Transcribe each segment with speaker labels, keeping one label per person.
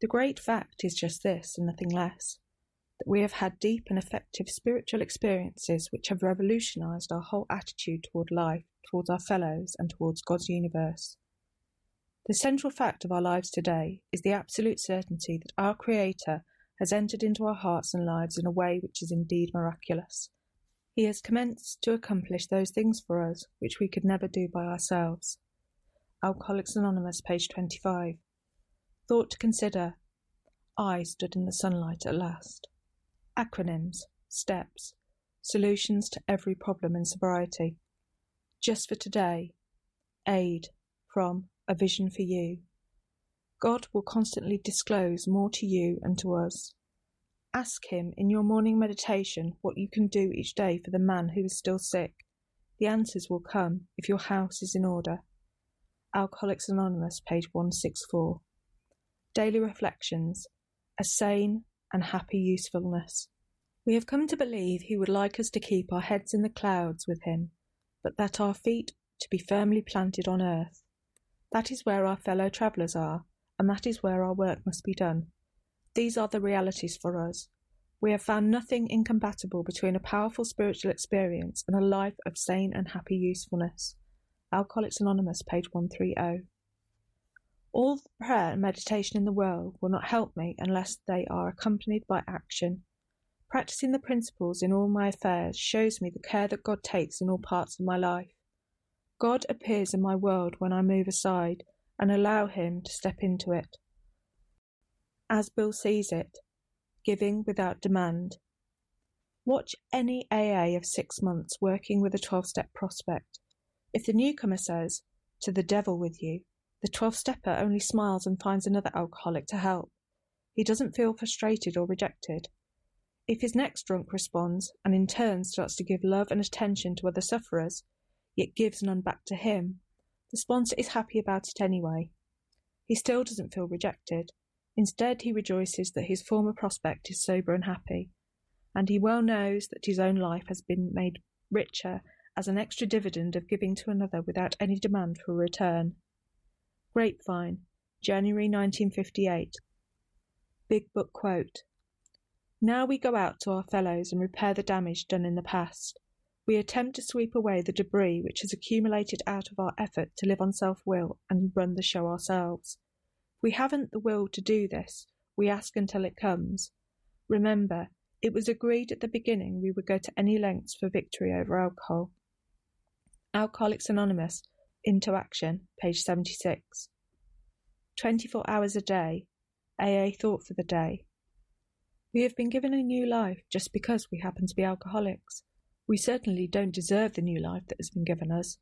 Speaker 1: The great fact is just this and nothing less that we have had deep and effective spiritual experiences which have revolutionized our whole attitude toward life, towards our fellows, and towards God's universe. The central fact of our lives today is the absolute certainty that our Creator has entered into our hearts and lives in a way which is indeed miraculous. He has commenced to accomplish those things for us which we could never do by ourselves. Alcoholics Anonymous, page 25. Thought to consider. I stood in the sunlight at last. Acronyms, steps, solutions to every problem in sobriety. Just for today. Aid from A Vision for You. God will constantly disclose more to you and to us. Ask Him in your morning meditation what you can do each day for the man who is still sick. The answers will come if your house is in order. Alcoholics Anonymous, page 164. Daily Reflections A Sane and Happy Usefulness. We have come to believe He would like us to keep our heads in the clouds with Him, but that our feet to be firmly planted on earth. That is where our fellow travellers are, and that is where our work must be done. These are the realities for us. We have found nothing incompatible between a powerful spiritual experience and a life of sane and happy usefulness. Alcoholics Anonymous, page 130. All the prayer and meditation in the world will not help me unless they are accompanied by action. Practicing the principles in all my affairs shows me the care that God takes in all parts of my life. God appears in my world when I move aside and allow Him to step into it. As Bill sees it, giving without demand. Watch any AA of six months working with a 12 step prospect. If the newcomer says, To the devil with you, the 12 stepper only smiles and finds another alcoholic to help. He doesn't feel frustrated or rejected. If his next drunk responds and in turn starts to give love and attention to other sufferers, yet gives none back to him, the sponsor is happy about it anyway. He still doesn't feel rejected. Instead, he rejoices that his former prospect is sober and happy, and he well knows that his own life has been made richer as an extra dividend of giving to another without any demand for a return. Grapevine, January 1958. Big Book Quote Now we go out to our fellows and repair the damage done in the past. We attempt to sweep away the debris which has accumulated out of our effort to live on self will and run the show ourselves. We haven't the will to do this. We ask until it comes. Remember, it was agreed at the beginning we would go to any lengths for victory over alcohol. Alcoholics Anonymous, into Action, page 76. 24 hours a day. AA thought for the day. We have been given a new life just because we happen to be alcoholics. We certainly don't deserve the new life that has been given us.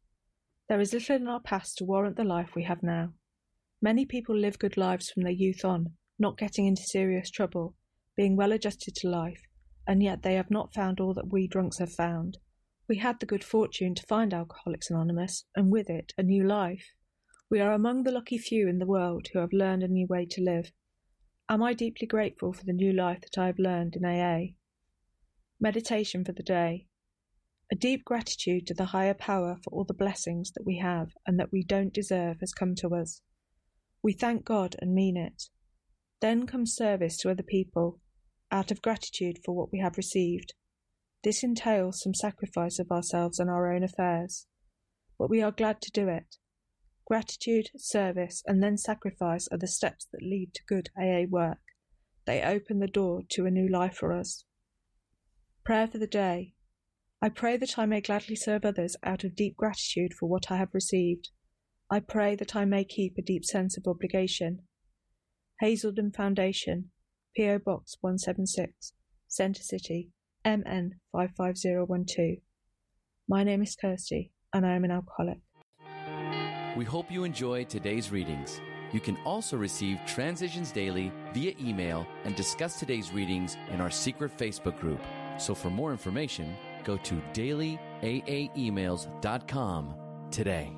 Speaker 1: There is little in our past to warrant the life we have now. Many people live good lives from their youth on, not getting into serious trouble, being well adjusted to life, and yet they have not found all that we drunks have found. We had the good fortune to find Alcoholics Anonymous, and with it, a new life. We are among the lucky few in the world who have learned a new way to live. Am I deeply grateful for the new life that I have learned in AA? Meditation for the day. A deep gratitude to the higher power for all the blessings that we have and that we don't deserve has come to us. We thank God and mean it. Then comes service to other people, out of gratitude for what we have received. This entails some sacrifice of ourselves and our own affairs, but we are glad to do it. Gratitude, service, and then sacrifice are the steps that lead to good AA work. They open the door to a new life for us. Prayer for the day. I pray that I may gladly serve others out of deep gratitude for what I have received. I pray that I may keep a deep sense of obligation. Hazelden Foundation, P.O. Box 176, Center City, MN 55012. My name is Kirsty, and I am an alcoholic.
Speaker 2: We hope you enjoy today's readings. You can also receive Transitions Daily via email and discuss today's readings in our secret Facebook group. So for more information, go to dailyaaemails.com today.